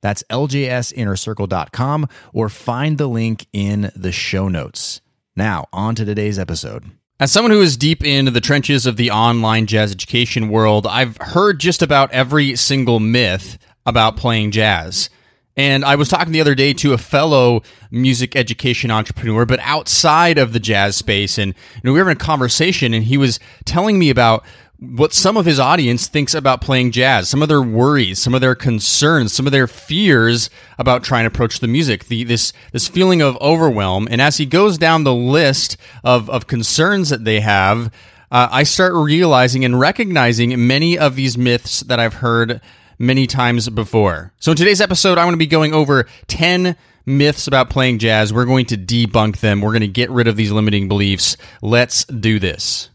That's ljsinnercircle.com or find the link in the show notes. Now, on to today's episode. As someone who is deep into the trenches of the online jazz education world, I've heard just about every single myth about playing jazz. And I was talking the other day to a fellow music education entrepreneur, but outside of the jazz space. And know, we were in a conversation, and he was telling me about what some of his audience thinks about playing jazz, some of their worries, some of their concerns, some of their fears about trying to approach the music, the, this this feeling of overwhelm. And as he goes down the list of, of concerns that they have, uh, I start realizing and recognizing many of these myths that I've heard many times before. So in today's episode, I'm going to be going over 10 myths about playing jazz. We're going to debunk them. We're going to get rid of these limiting beliefs. Let's do this.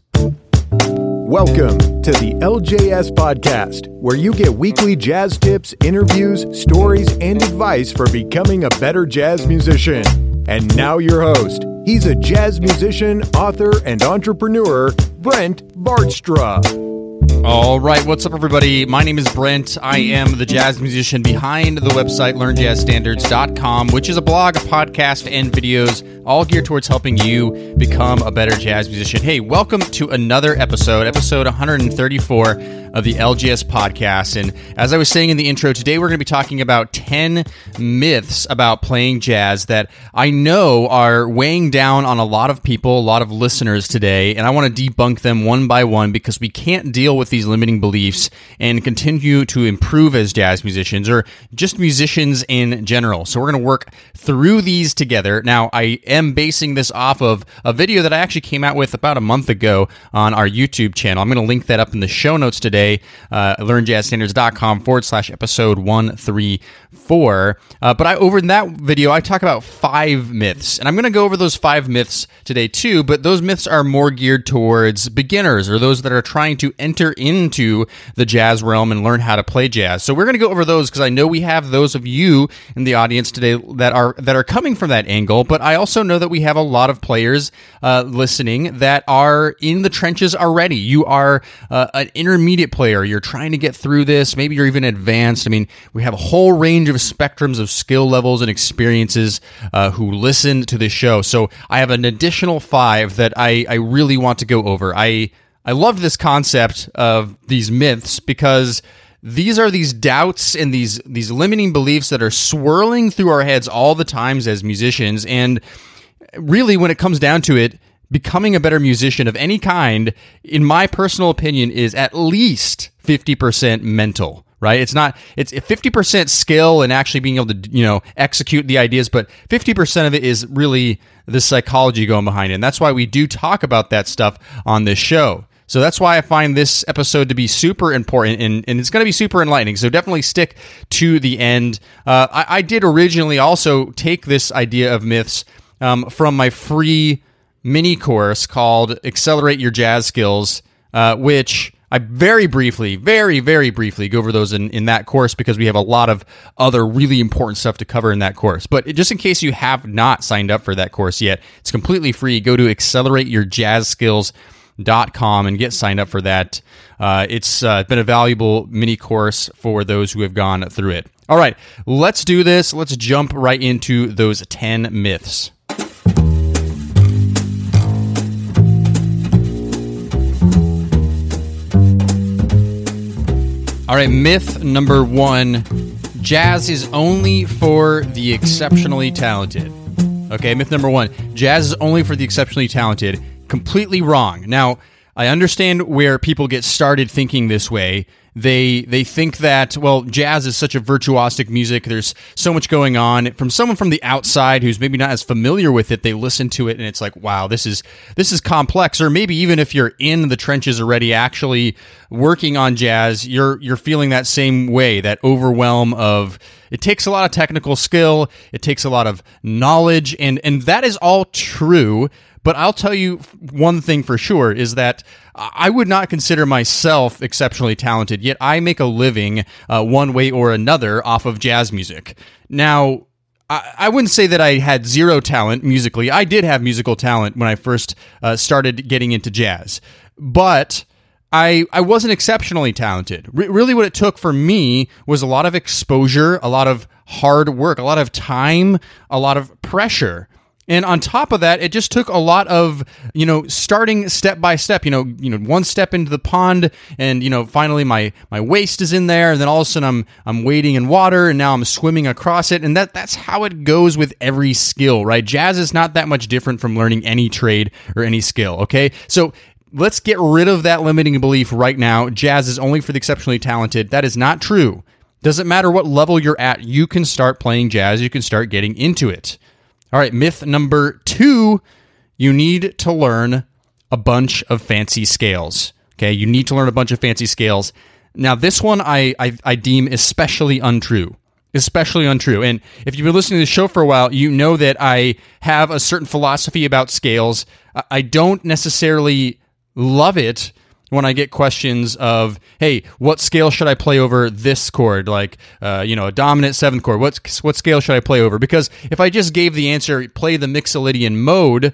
Welcome to the LJS Podcast, where you get weekly jazz tips, interviews, stories, and advice for becoming a better jazz musician. And now, your host. He's a jazz musician, author, and entrepreneur, Brent Vaartstra. All right, what's up, everybody? My name is Brent. I am the jazz musician behind the website learnjazzstandards.com, which is a blog, a podcast, and videos all geared towards helping you become a better jazz musician. Hey, welcome to another episode, episode 134 of the LJS podcast. And as I was saying in the intro, today we're going to be talking about 10 myths about playing jazz that I know are weighing down on a lot of people, a lot of listeners today. And I want to debunk them one by one because we can't deal with these limiting beliefs and continue to improve as jazz musicians or just musicians in general. So we're going to work through these together. Now, I am basing this off of a video that I actually came out with about a month ago on our YouTube channel. I'm going to link that up in the show notes today, uh, learnjazzstandards.com forward slash episode 134. Uh, but I, over in that video, I talk about five myths, and I'm going to go over those five myths today too, but those myths are more geared towards beginners or those that are trying to enter into the jazz realm and learn how to play jazz. So we're going to go over those because I know we have those of you in the audience today that are that are coming from that angle, but I also know that we have a lot of players uh, listening that are in the trenches already. You are uh, an intermediate player. You're trying to get through this. Maybe you're even advanced. I mean, we have a whole range of spectrums of skill levels and experiences uh, who listen to this show. So I have an additional five that I, I really want to go over. I I love this concept of these myths because these are these doubts and these these limiting beliefs that are swirling through our heads all the times as musicians and really when it comes down to it becoming a better musician of any kind in my personal opinion is at least 50% mental right it's not it's 50% skill and actually being able to you know execute the ideas but 50% of it is really the psychology going behind it and that's why we do talk about that stuff on this show so that's why I find this episode to be super important and, and it's going to be super enlightening. So definitely stick to the end. Uh, I, I, did originally also take this idea of myths um, from my free mini course called Accelerate Your Jazz Skills, uh, which I very briefly, very, very briefly go over those in, in that course because we have a lot of other really important stuff to cover in that course. But just in case you have not signed up for that course yet, it's completely free. Go to Accelerate Your com and get signed up for that. Uh, it's uh, it's been a valuable mini course for those who have gone through it. All right, let's do this. Let's jump right into those 10 myths. All right, myth number one jazz is only for the exceptionally talented. Okay, myth number one jazz is only for the exceptionally talented completely wrong. Now, I understand where people get started thinking this way. They they think that well, jazz is such a virtuosic music. There's so much going on. From someone from the outside who's maybe not as familiar with it, they listen to it and it's like, wow, this is this is complex. Or maybe even if you're in the trenches already, actually working on jazz, you're you're feeling that same way, that overwhelm of it takes a lot of technical skill, it takes a lot of knowledge, and and that is all true. But I'll tell you one thing for sure is that I would not consider myself exceptionally talented, yet I make a living uh, one way or another off of jazz music. Now, I, wouldn't say that I had zero talent musically. I did have musical talent when I first uh, started getting into jazz, but I, I wasn't exceptionally talented. R- really, what it took for me was a lot of exposure, a lot of hard work, a lot of time, a lot of pressure. And on top of that, it just took a lot of, you know, starting step by step, you know, you know, one step into the pond and, you know, finally my my waist is in there and then all of a sudden I'm I'm wading in water and now I'm swimming across it and that that's how it goes with every skill, right? Jazz is not that much different from learning any trade or any skill, okay? So let's get rid of that limiting belief right now. Jazz is only for the exceptionally talented. That is not true. Doesn't matter what level you're at, you can start playing jazz, you can start getting into it. All right, myth number two you need to learn a bunch of fancy scales. Okay, you need to learn a bunch of fancy scales. Now, this one I, I, I deem especially untrue. Especially untrue. And if you've been listening to the show for a while, you know that I have a certain philosophy about scales. I don't necessarily love it when I get questions of, hey, what scale should I play over this chord? Like, uh, you know, a dominant seventh chord. What, what scale should I play over? Because if I just gave the answer, play the Mixolydian mode,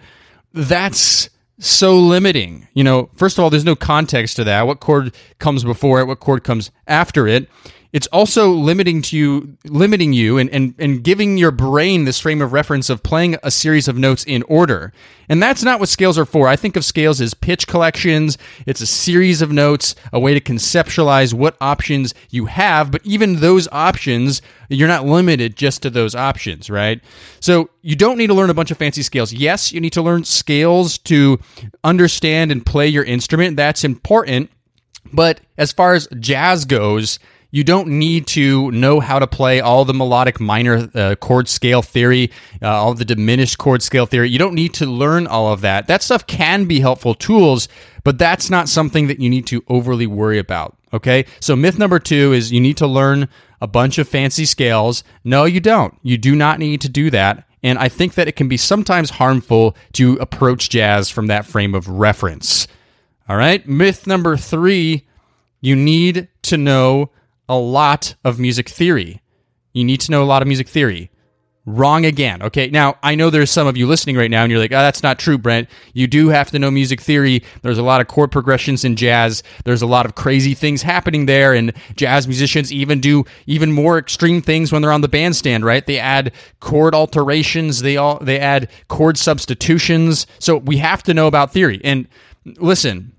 that's so limiting. You know, first of all, there's no context to that. What chord comes before it? What chord comes after it? It's also limiting to you limiting you and, and, and giving your brain this frame of reference of playing a series of notes in order. And that's not what scales are for. I think of scales as pitch collections. It's a series of notes a way to conceptualize what options you have. But even those options you're not limited just to those options right? So you don't need to learn a bunch of fancy scales. Yes you need to learn scales to understand and play your instrument. That's important. But as far as jazz goes you don't need to know how to play all the melodic minor uh, chord scale theory, uh, all the diminished chord scale theory. You don't need to learn all of that. That stuff can be helpful tools, but that's not something that you need to overly worry about. Okay? So, myth number two is you need to learn a bunch of fancy scales. No, you don't. You do not need to do that. And I think that it can be sometimes harmful to approach jazz from that frame of reference. All right? Myth number three you need to know a lot of music theory. You need to know a lot of music theory. Wrong again. Okay, now I know there's some of you listening right now and you're like, oh, that's not true, Brent. You do have to know music theory. There's a lot of chord progressions in jazz. There's a lot of crazy things happening there, and jazz musicians even do even more extreme things when they're on the bandstand, right? They add chord alterations, they all they add chord substitutions. So we have to know about theory. And listen,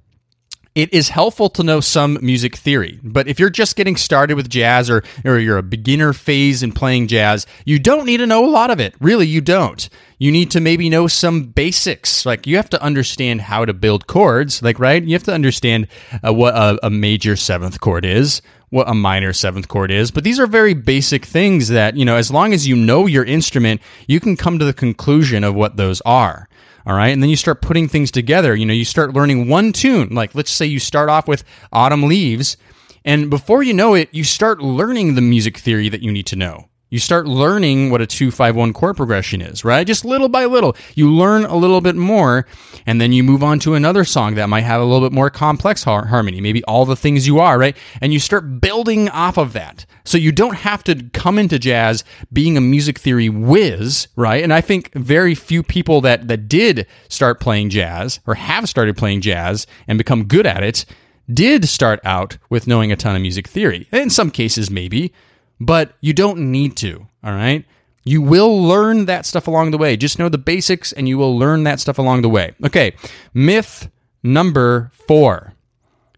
it is helpful to know some music theory. But if you're just getting started with jazz or, or you're a beginner phase in playing jazz, you don't need to know a lot of it. Really, you don't. You need to maybe know some basics. Like you have to understand how to build chords, like, right? You have to understand uh, what a, a major seventh chord is, what a minor seventh chord is. But these are very basic things that, you know, as long as you know your instrument, you can come to the conclusion of what those are. All right. And then you start putting things together. You know, you start learning one tune. Like, let's say you start off with Autumn Leaves. And before you know it, you start learning the music theory that you need to know you start learning what a 251 chord progression is, right? Just little by little. You learn a little bit more, and then you move on to another song that might have a little bit more complex har- harmony, maybe all the things you are, right? And you start building off of that. So you don't have to come into jazz being a music theory whiz, right? And I think very few people that, that did start playing jazz or have started playing jazz and become good at it did start out with knowing a ton of music theory. In some cases, maybe but you don't need to, all right? You will learn that stuff along the way. Just know the basics and you will learn that stuff along the way. Okay, myth number four.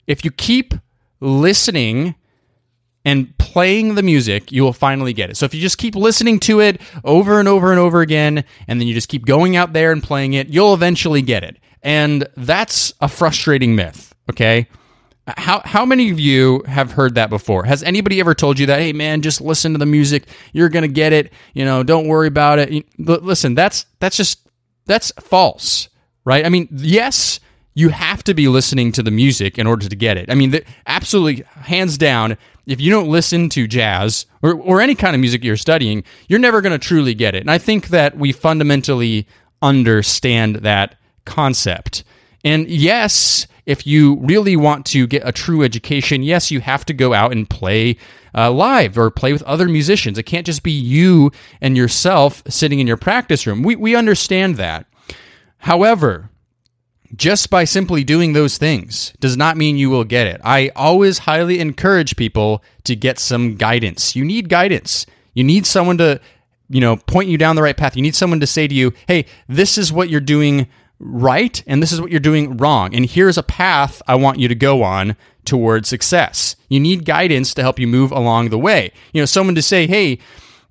If you keep listening and playing the music, you will finally get it. So if you just keep listening to it over and over and over again, and then you just keep going out there and playing it, you'll eventually get it. And that's a frustrating myth, okay? How how many of you have heard that before? Has anybody ever told you that, "Hey man, just listen to the music, you're to get it, you know, don't worry about it." Listen, that's that's just that's false, right? I mean, yes, you have to be listening to the music in order to get it. I mean, the, absolutely hands down, if you don't listen to jazz or or any kind of music you're studying, you're never to truly get it. And I think that we fundamentally understand that concept. And yes, if you really want to get a true education, yes, you have to go out and play uh, live or play with other musicians. It can't just be you and yourself sitting in your practice room. We, we understand that. However, just by simply doing those things does not mean you will get it. I always highly encourage people to get some guidance. You need guidance. You need someone to, you know, point you down the right path. You need someone to say to you, "Hey, this is what you're doing right and this is what you're doing wrong. And here's a path I want you to go on towards success. You need guidance to help you move along the way. You know, someone to say, hey,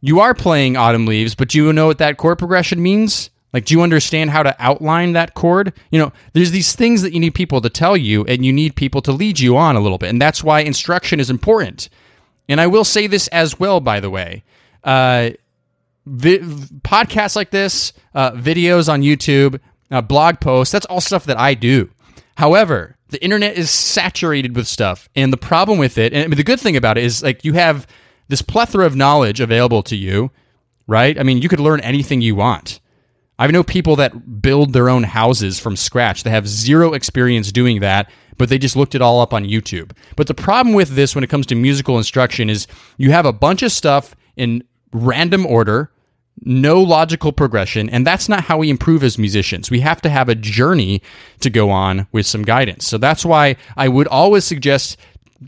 you are playing Autumn Leaves, but do you know what that chord progression means? Like, do you understand how to outline that chord? You know, there's these things that you need people to tell you, and you need people to lead you on a little bit. And that's why instruction is important. And I will say this as well, by the way. Uh, vi- podcasts like this, uh, videos on YouTube, uh, blog posts. That's all stuff that I do. However, the internet is saturated with stuff, and the problem with it, and I mean, the good thing about it is like you have this plethora of knowledge available to you, right? I mean, you could learn anything you want. I know people that build their own houses from scratch. They have zero experience doing that, but they just looked it all up on YouTube. But the problem with this when it comes to musical instruction is you have a bunch of stuff in random order no logical progression, and that's not how we improve as musicians. We have to have a journey to go on with some guidance. So that's why I would always suggest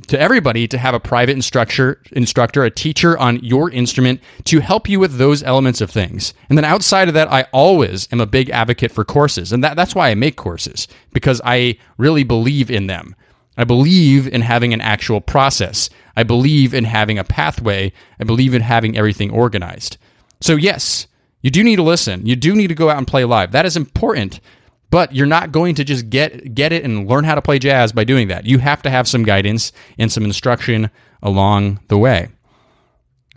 to everybody to have a private instructor, instructor, a teacher on your instrument to help you with those elements of things. And then outside of that, I always am a big advocate for courses. And that, that's why I make courses, because I really believe in them. I believe in having an actual process. I believe in having a pathway. I believe in having everything organized. So, yes, you do need to listen. You do need to go out and play live. That is important, but you're not going to just get get it and learn how to play jazz by doing that. You have to have some guidance and some instruction along the way.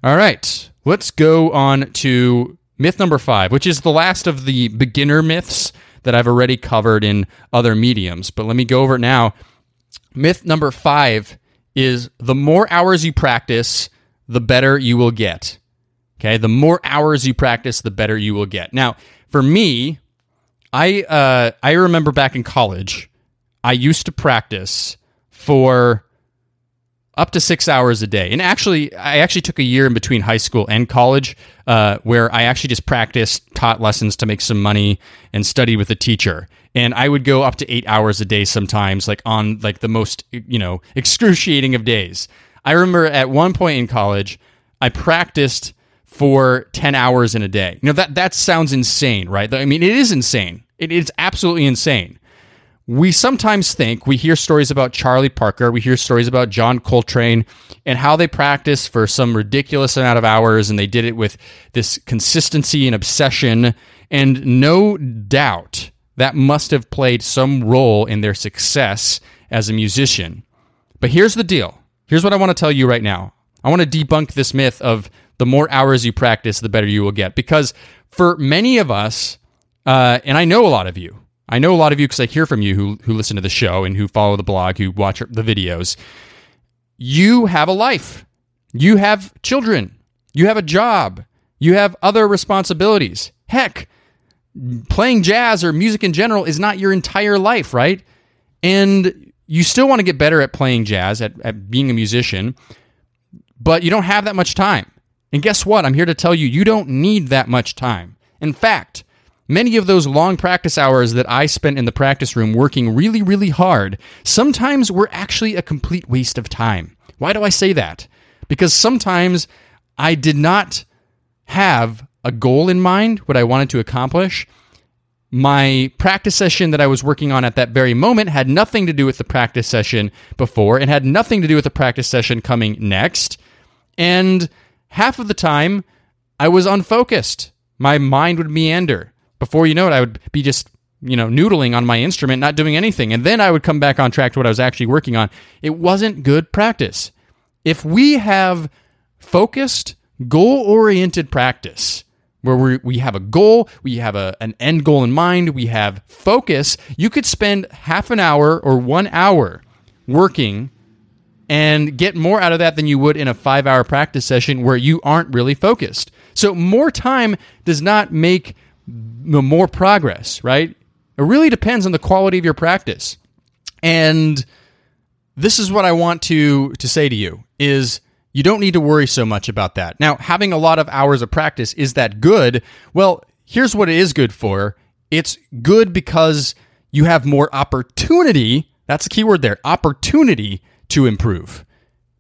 All right, let's go on to myth number 5, which is the last of the beginner myths that I've already covered in other mediums, but let me go over it now. Myth number 5 is the more hours you practice, the better you will get. Okay, the more hours you practice, the better you will get. Now, for me, I uh, I remember back in college, I used to practice for up to six hours a day. And actually, I actually took a year in between high school and college uh, where I actually just practiced, taught lessons to make some money, and studied with a teacher. And I would go up to eight hours a day sometimes, like on like the most you know excruciating of days. I remember at one point in college, I practiced for 10 hours in a day. You know, that, that sounds insane, right? I mean, it is insane. It is absolutely insane. We sometimes think, we hear stories about Charlie Parker, we hear stories about John Coltrane, and how they practiced for some ridiculous amount of hours, and they did it with this consistency and obsession. And no doubt that must have played some role in their success as a musician. But here's the deal. Here's what I want to tell you right now. I want to debunk this myth of the more hours you practice, the better you will get. Because for many of us, uh, and I know a lot of you, I know a lot of you because I hear from you who, who listen to the show and who follow the blog, who watch the videos. You have a life. You have children. You have a job. You have other responsibilities. Heck, playing jazz or music in general is not your entire life, right? And you still want to get better at playing jazz, at, at being a musician, but you don't have that much time. And guess what? I'm here to tell you, you don't need that much time. In fact, many of those long practice hours that I spent in the practice room working really, really hard, sometimes were actually a complete waste of time. Why do I say that? Because sometimes I did not have a goal in mind, what I wanted to accomplish. My practice session that I was working on at that very moment had nothing to do with the practice session before and had nothing to do with the practice session coming next. And half of the time I was unfocused. My mind would meander. Before you know it, I would be just you know, noodling on my instrument, not doing anything. And then I would come back on track to what I was actually working on. It wasn't good practice. If we have focused, goal oriented practice, where we, we have a goal, we have a, an end goal in mind, we have focus, you could spend half an hour or one hour working and get more out of that than you would in a five hour practice session where you aren't really focused. So, more time does not make more progress, right? It really depends on the quality of your practice. And this is what I want to to say to you is you don't need to worry so much about that. Now, having a lot of hours of practice is that good? Well, here's what it is good for. It's good because you have more opportunity. That's the key word there. Opportunity to improve.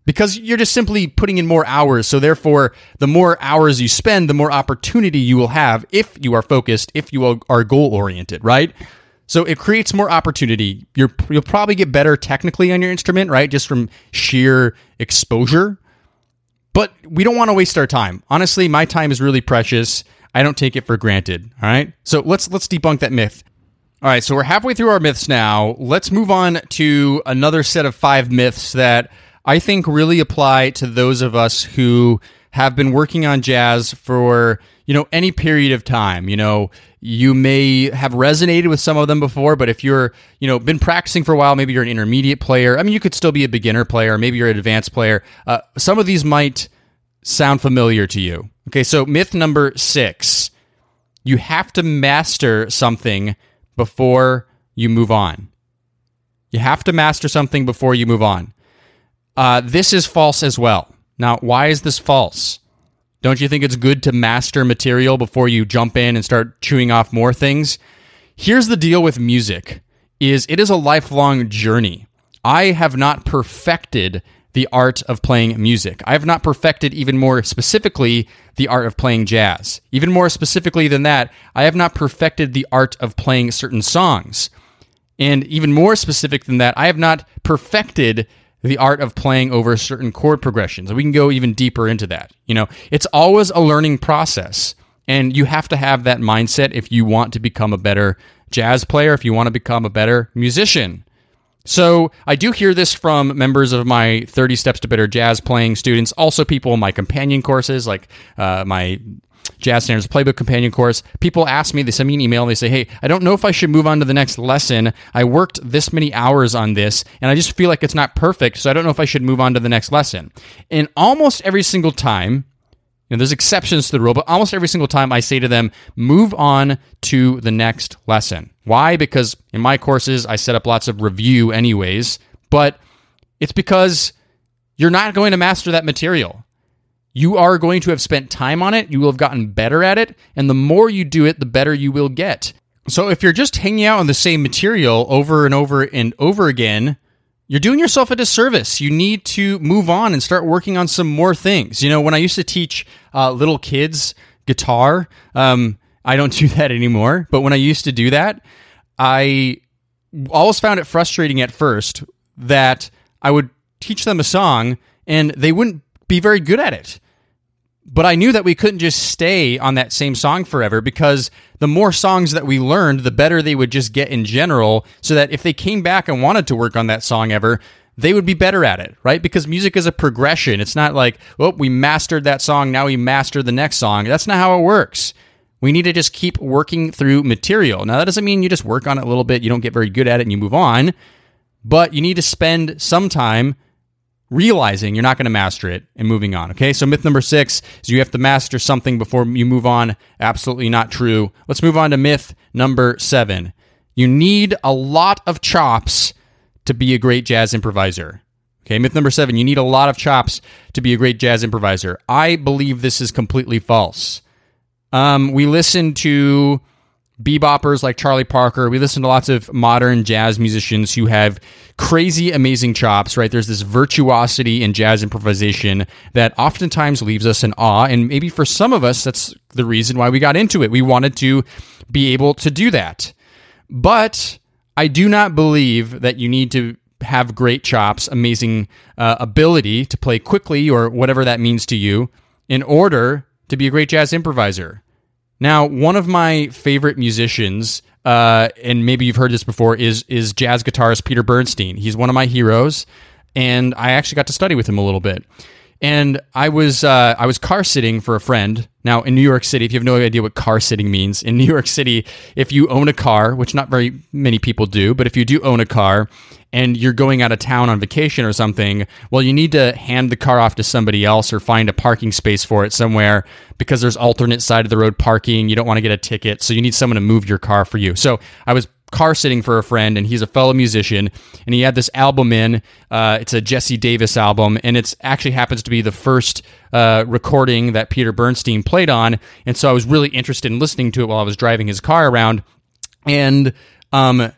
Because you're just simply putting in more hours. So, therefore, the more hours you spend, the more opportunity you will have if you are focused, if you are goal oriented, right? So it creates more opportunity. you will probably get better technically on your instrument, right? Just from sheer exposure. But we don't want to waste our time. Honestly, my time is really precious. I don't take it for granted. All right. So let's let's debunk that myth. All right, so we're halfway through our myths now. Let's move on to another set of five myths that I think really apply to those of us who have been working on jazz for, you know, any period of time. You know, you may have resonated with some of them before, but if you're, you know, been practicing for a while, maybe you're an intermediate player. I mean, you could still be a beginner player, maybe you're an advanced player. Uh, some of these might sound familiar to you. Okay, so myth number six you have to master something before you move on. You have to master something before you move on. Uh, this is false as well. Now, why is this false? Don't you think it's good to master material before you jump in and start chewing off more things? Here's the deal with music is it is a lifelong journey. I have not perfected the art of playing music. I have not perfected even more specifically the art of playing jazz. Even more specifically than that, I have not perfected the art of playing certain songs. And even more specific than that, I have not perfected the art of playing over certain chord progressions. We can go even deeper into that. You know, it's always a learning process. And you have to have that mindset if you want to become a better jazz player, if you want to become a better musician. So I do hear this from members of my 30 Steps to Better Jazz playing students, also people in my companion courses, like uh, my Jazz Standards Playbook Companion course. People ask me, they send me an email, they say, Hey, I don't know if I should move on to the next lesson. I worked this many hours on this, and I just feel like it's not perfect, so I don't know if I should move on to the next lesson. And almost every single time, know, there's exceptions to the rule, but almost every single time I say to them, move on to the next lesson. Why? Because in my courses, I set up lots of review anyways, but it's because you're not going to master that material. You are going to have spent time on it, you will have gotten better at it, and the more you do it, the better you will get. So if you're just hanging out on the same material over and over and over again, you're doing yourself a disservice. You need to move on and start working on some more things. You know, when I used to teach uh, little kids guitar, um, I don't do that anymore. But when I used to do that, I always found it frustrating at first that I would teach them a song and they wouldn't be very good at it. But I knew that we couldn't just stay on that same song forever because the more songs that we learned, the better they would just get in general. So that if they came back and wanted to work on that song ever, they would be better at it, right? Because music is a progression. It's not like, oh, we mastered that song, now we master the next song. That's not how it works. We need to just keep working through material. Now, that doesn't mean you just work on it a little bit, you don't get very good at it, and you move on, but you need to spend some time realizing you're not going to master it and moving on. Okay, so myth number six is you have to master something before you move on. Absolutely not true. Let's move on to myth number seven. You need a lot of chops to be a great jazz improviser. Okay, myth number seven, you need a lot of chops to be a great jazz improviser. I believe this is completely false. Um, we listen to beboppers like Charlie Parker. We listen to lots of modern jazz musicians who have crazy, amazing chops, right? There's this virtuosity in jazz improvisation that oftentimes leaves us in awe. And maybe for some of us, that's the reason why we got into it. We wanted to be able to do that. But I do not believe that you need to have great chops, amazing uh, ability to play quickly or whatever that means to you in order to be a great jazz improviser. Now, one of my favorite musicians, uh, and maybe you've heard this before, is is jazz guitarist Peter Bernstein. He's one of my heroes, and I actually got to study with him a little bit. And I was uh, I was car sitting for a friend. Now in New York City, if you have no idea what car sitting means, in New York City, if you own a car, which not very many people do, but if you do own a car and you're going out of town on vacation or something, well, you need to hand the car off to somebody else or find a parking space for it somewhere because there's alternate side of the road parking. You don't want to get a ticket, so you need someone to move your car for you. So I was car sitting for a friend, and he's a fellow musician, and he had this album in. Uh, it's a Jesse Davis album, and it actually happens to be the first uh, recording that Peter Bernstein played on, and so I was really interested in listening to it while I was driving his car around, and um,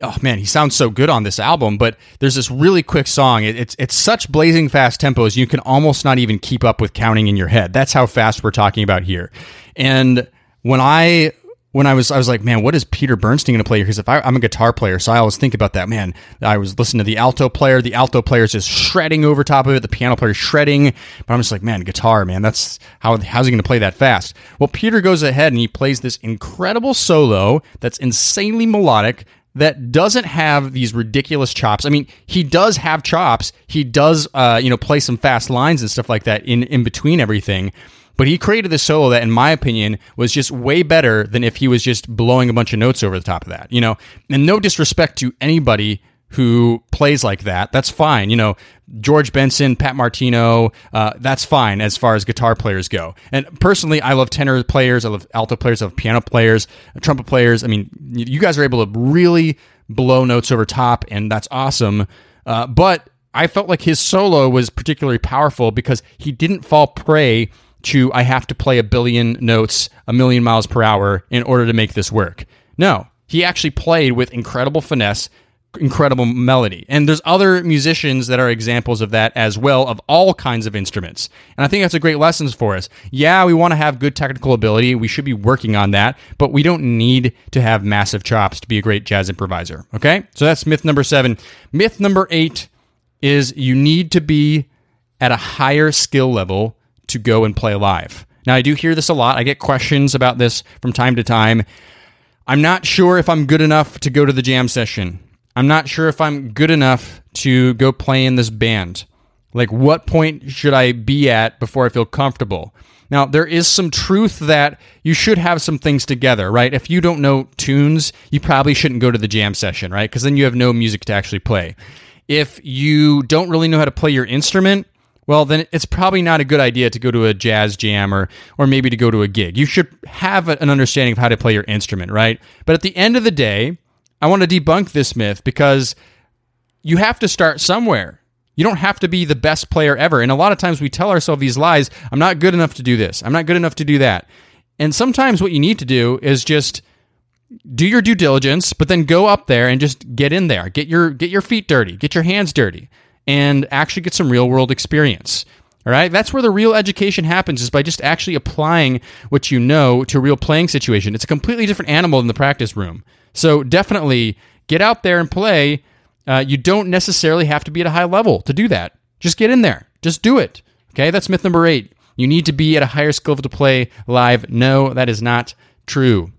oh man, he sounds so good on this album. But there's this really quick song. It, it's it's such blazing fast tempos you can almost not even keep up with counting in your head. That's how fast we're talking about here. And when I when I was I was like, man, what is Peter Bernstein going to play? Because if I, am a guitar player, so I always think about that. Man, I was listening to the alto player. The alto player is just shredding over top of it. The piano player is shredding. But I'm just like, man, guitar, man, that's how how's he going to play that fast? Well, Peter goes ahead and he plays this incredible solo that's insanely melodic. That doesn't have these ridiculous chops. I mean, he does have chops. He does, uh, you know, play some fast lines and stuff like that in in between everything but he created this solo that, in my opinion, was just way better than if he was just blowing a bunch of notes over the top of that. You know, and no disrespect to anybody who plays like that. That's fine. You know, George Benson, Pat Martino, uh, that's fine as far as guitar players go. And personally, I love tenor players, I love alto players, I love piano players, trumpet players. I mean, you guys are able to really blow notes over top, and that's awesome. Uh, but I felt like his solo was particularly powerful because he didn't fall prey to I have to play a billion notes a million miles per hour in order to make this work. No, he actually played with incredible finesse, incredible melody. And there's other musicians that are examples of that as well of all kinds of instruments. And I think that's a great lesson for us. Yeah, we want to have good technical ability. We should be working on that, but we don't need to have massive chops to be a great jazz improviser. Okay? So that's myth number 7. Myth number 8 is you need to be at a higher skill level to go and play live. Now, I do hear this a lot. I get questions about this from time to time. I'm not sure if I'm good enough to go to the jam session. I'm not sure if I'm good enough to go play in this band. Like, what point should I be at before I feel comfortable? Now, there is some truth that you should have some things together, right? If you don't know tunes, you probably shouldn't go to the jam session, right? Because then you have no music to actually play. If you don't really know how to play your instrument, well, then it's probably not a good idea to go to a jazz jam or, or maybe to go to a gig. You should have an understanding of how to play your instrument, right? But at the end of the day, I want to debunk this myth because you have to start somewhere. You don't have to be the best player ever. And a lot of times we tell ourselves these lies I'm not good enough to do this, I'm not good enough to do that. And sometimes what you need to do is just do your due diligence, but then go up there and just get in there. Get your get your feet dirty, get your hands dirty and actually get some real world experience. All right, that's where the real education happens is by just actually applying what you know to a real playing situation. It's a completely different animal than the practice room. So definitely get out there and play. Uh, you don't necessarily have to be at a high level to do that. Just get in there. Just do it. Okay, that's myth number eight. You need to be at a higher skill level to play live. No, that is not true.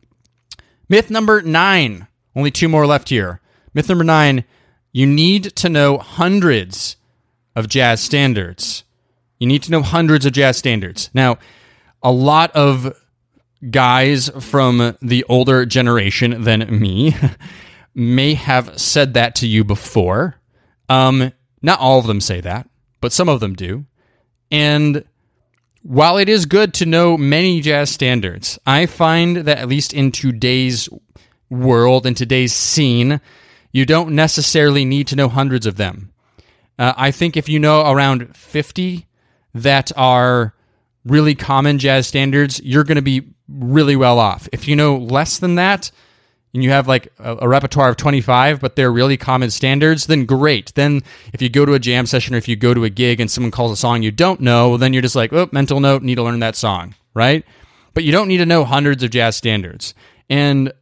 Myth number nine. Only two more left here. Myth number nine you need to know hundreds of jazz standards. You need to know hundreds of jazz standards. Now, a lot of guys from the older generation than me may have said that to you before. Um, not all of them say that, but some of them do. And while it is good to know many jazz standards, I find that at least in today's world, in today's scene, you don't necessarily need to know hundreds of them. Uh, I think if you know around 50 that are really common jazz standards, you're going to be really well off. If you know less than that, and you have like a, a, repertoire of 25, but they're really common standards, then great. Then if you go to a jam session or if you go to a gig and someone calls a song you don't know, then you're just like, oh, mental note, need to learn that song, right? But you don't need to know hundreds of jazz standards. And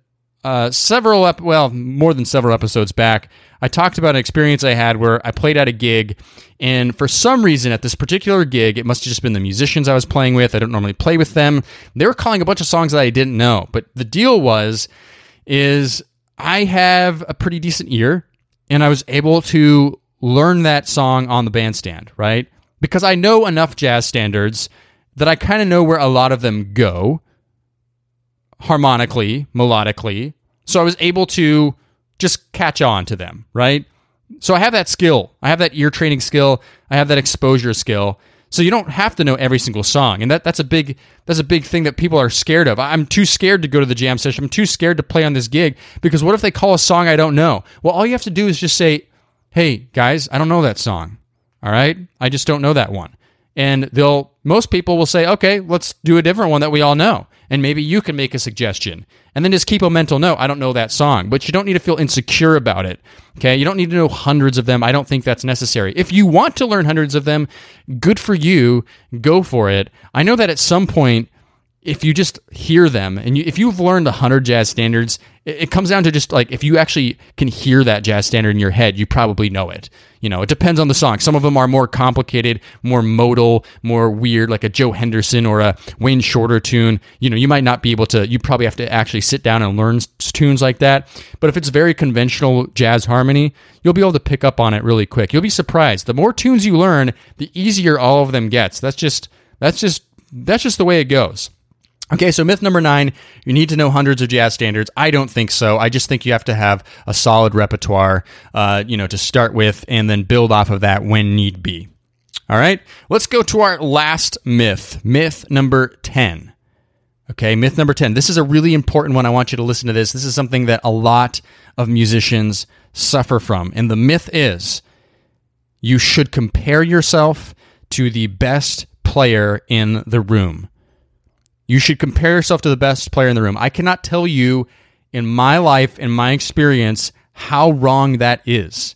uh, several, ep- well, more than several episodes back, I talked about an experience I had where I played at a gig, and for some reason at this particular gig, it must have just been the musicians I was playing with. I don't normally play with them. They were calling a bunch of songs that I didn't know, but the deal was, is I have a pretty decent ear, and I was able to learn that song on the bandstand, right? Because I know enough jazz standards that I kind of know where a lot of them go harmonically, melodically. So I was able to just catch on to them, right? So I have that skill. I have that ear training skill. I have that exposure skill. So you don't have to know every single song. And that, that's a big that's a big thing that people are scared of. I'm too scared to go to the jam session. I'm too scared to play on this gig because what if they call a song I don't know? Well, all you have to do is just say, "Hey, guys, I don't know that song." All right? I just don't know that one. And they'll most people will say, "Okay, let's do a different one that we all know." And maybe you can make a suggestion. And then just keep a mental note. I don't know that song, but you don't need to feel insecure about it. Okay. You don't need to know hundreds of them. I don't think that's necessary. If you want to learn hundreds of them, good for you. Go for it. I know that at some point, if you just hear them and you, if you've learned 100 jazz standards it, it, comes down to just like if you actually can hear that jazz standard in your head you probably know it. You know it depends on the song. Some of them are more complicated more modal more weird like a joe henderson or a wayne shorter tune. You know you might not be able to you probably have to actually sit down and learn tunes like that. But if it's very conventional jazz harmony you'll be able to pick up on it really quick. You'll be surprised. The more tunes you learn the easier all of them gets. That's just that's just that's just the way it goes Okay, so myth number nine, you need to know hundreds of jazz standards. I don't think so. I just think you have to have a solid repertoire, uh, you know, to start with and then build off of that when need be. All right, let's go to our last myth, myth number 10. Okay, myth number 10. This is a really important one. I want you to listen to this. This is something that a lot of musicians suffer from. And the myth is you should compare yourself to the best player in the room. You should compare yourself to the best player in the room. I cannot tell you in my life, in my experience, how wrong that is.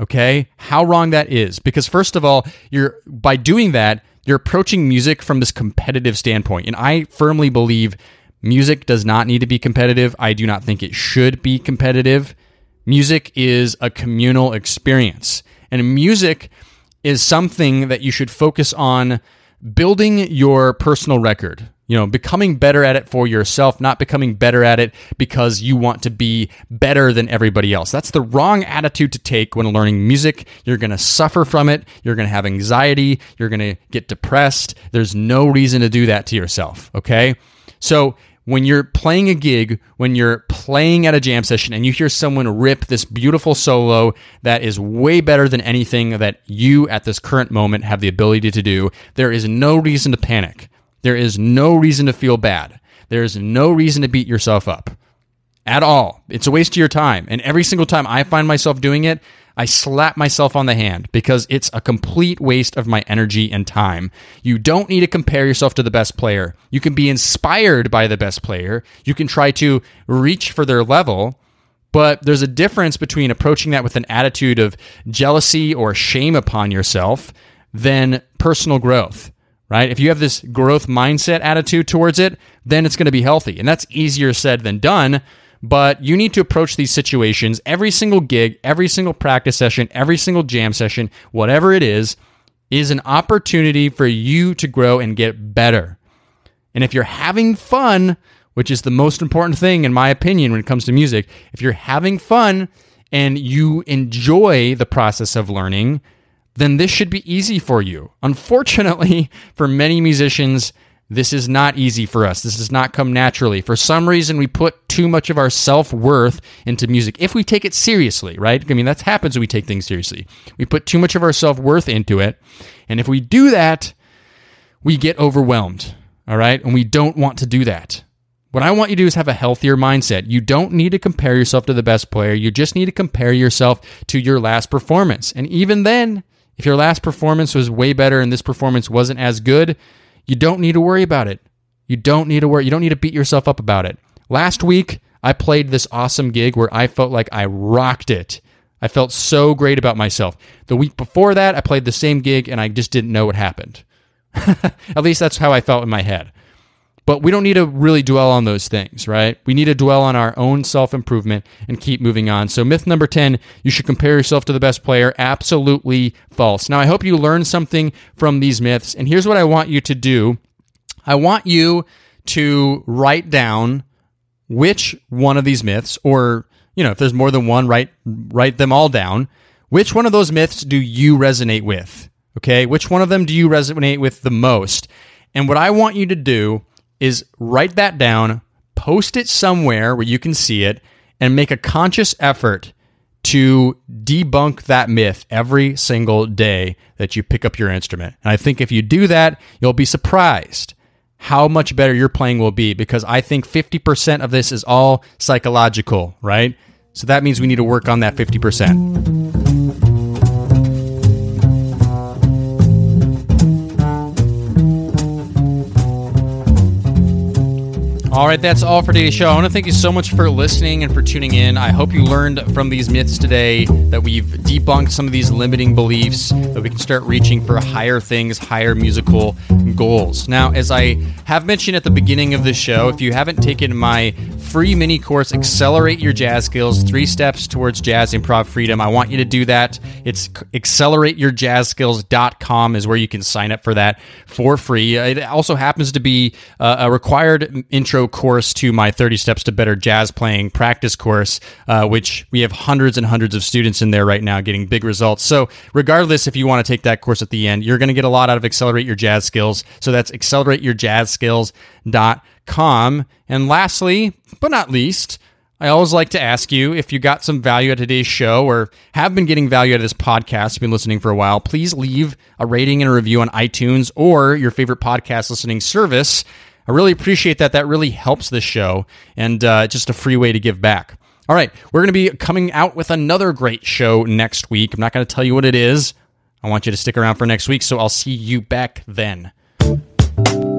Okay? How wrong that is. Because first of all, you're by doing that, you're approaching music from this competitive standpoint. And I firmly believe music does not need to be competitive. I do not think it should be competitive. Music is a communal experience. And music is something that you should focus on building your personal record you know, becoming better at it for yourself, not becoming better at it because you want to be better than everybody else. That's the wrong attitude to take when learning music. You're going to suffer from it. You're going to have anxiety. You're going to get depressed. There's no reason to do that to yourself. Okay. So, when you're playing a gig, when you're playing at a jam session and you hear someone rip this beautiful solo that is way better than anything that you at this current moment have the ability to do, there is no reason to panic. There is no reason to feel bad. There is no reason to beat yourself up at all. It's a waste of your time. And every single time I find myself doing it, I slap myself on the hand because it's a complete waste of my energy and time. You don't need to compare yourself to the best player. You can be inspired by the best player. You can try to reach for their level, but there's a difference between approaching that with an attitude of jealousy or shame upon yourself than personal growth right? If you have this growth mindset attitude towards it, then it's going to be healthy. And that's easier said than done. But you need to approach these situations every single gig, every single practice session, every single jam session, whatever it is, is an opportunity for you to grow and get better. And if you're having fun, which is the most important thing, in my opinion, when it comes to music, if you're having fun and you enjoy the process of learning, then this should be easy for you. Unfortunately, for many musicians, this is not easy for us. This does not come naturally. For some reason, we put too much of our self worth into music. If we take it seriously, right? I mean, that happens when we take things seriously. We put too much of our self worth into it. And if we do that, we get overwhelmed, all right? And we don't want to do that. What I want you to do is have a healthier mindset. You don't need to compare yourself to the best player. You just need to compare yourself to your last performance. And even then, if your last performance was way better and this performance wasn't as good, you don't need to worry about it. You don't need to worry. You don't need to beat yourself up about it. Last week, I played this awesome gig where I felt like I rocked it. I felt so great about myself. The week before that, I played the same gig and I just didn't know what happened. At least that's how I felt in my head. But we don't need to really dwell on those things, right? We need to dwell on our own self improvement and keep moving on. So, myth number 10, you should compare yourself to the best player. Absolutely false. Now, I hope you learned something from these myths. And here's what I want you to do I want you to write down which one of these myths, or, you know, if there's more than one, write, write them all down. Which one of those myths do you resonate with? Okay. Which one of them do you resonate with the most? And what I want you to do is write that down, post it somewhere where you can see it, and make a conscious effort to debunk that myth every single day that you pick up your instrument. And I think if you do that, you'll be surprised how much better your playing will be because I think 50% of this is all psychological, right? So that means we need to work on that 50%. All right, that's all for today's show. I want to thank you so much for listening and for tuning in. I hope you learned from these myths today that we've debunked some of these limiting beliefs, that we can start reaching for higher things, higher musical goals. Now, as I have mentioned at the beginning of the show, if you haven't taken my free mini course, Accelerate Your Jazz Skills Three Steps Towards Jazz Improv Freedom, I want you to do that. It's accelerateyourjazzskills.com is where you can sign up for that for free. It also happens to be a required intro course to my 30 Steps to Better Jazz Playing practice course, uh, which we have hundreds and hundreds of students in there right now getting big results. So, regardless if you want to take that course at the end, you're going to get a lot out of Accelerate Your Jazz Skills. So, that's accelerateyourjazzskills.com. And lastly, but not least, I always like to ask you if you got some value of today's show or have been getting value out of this podcast, you've been listening for a while, please leave a rating and a review on iTunes or your favorite podcast listening service. I really appreciate that. That really helps the show and uh, just a free way to give back. All right, we're going to be coming out with another great show next week. I'm not going to tell you what it is. I want you to stick around for next week, so I'll see you back then.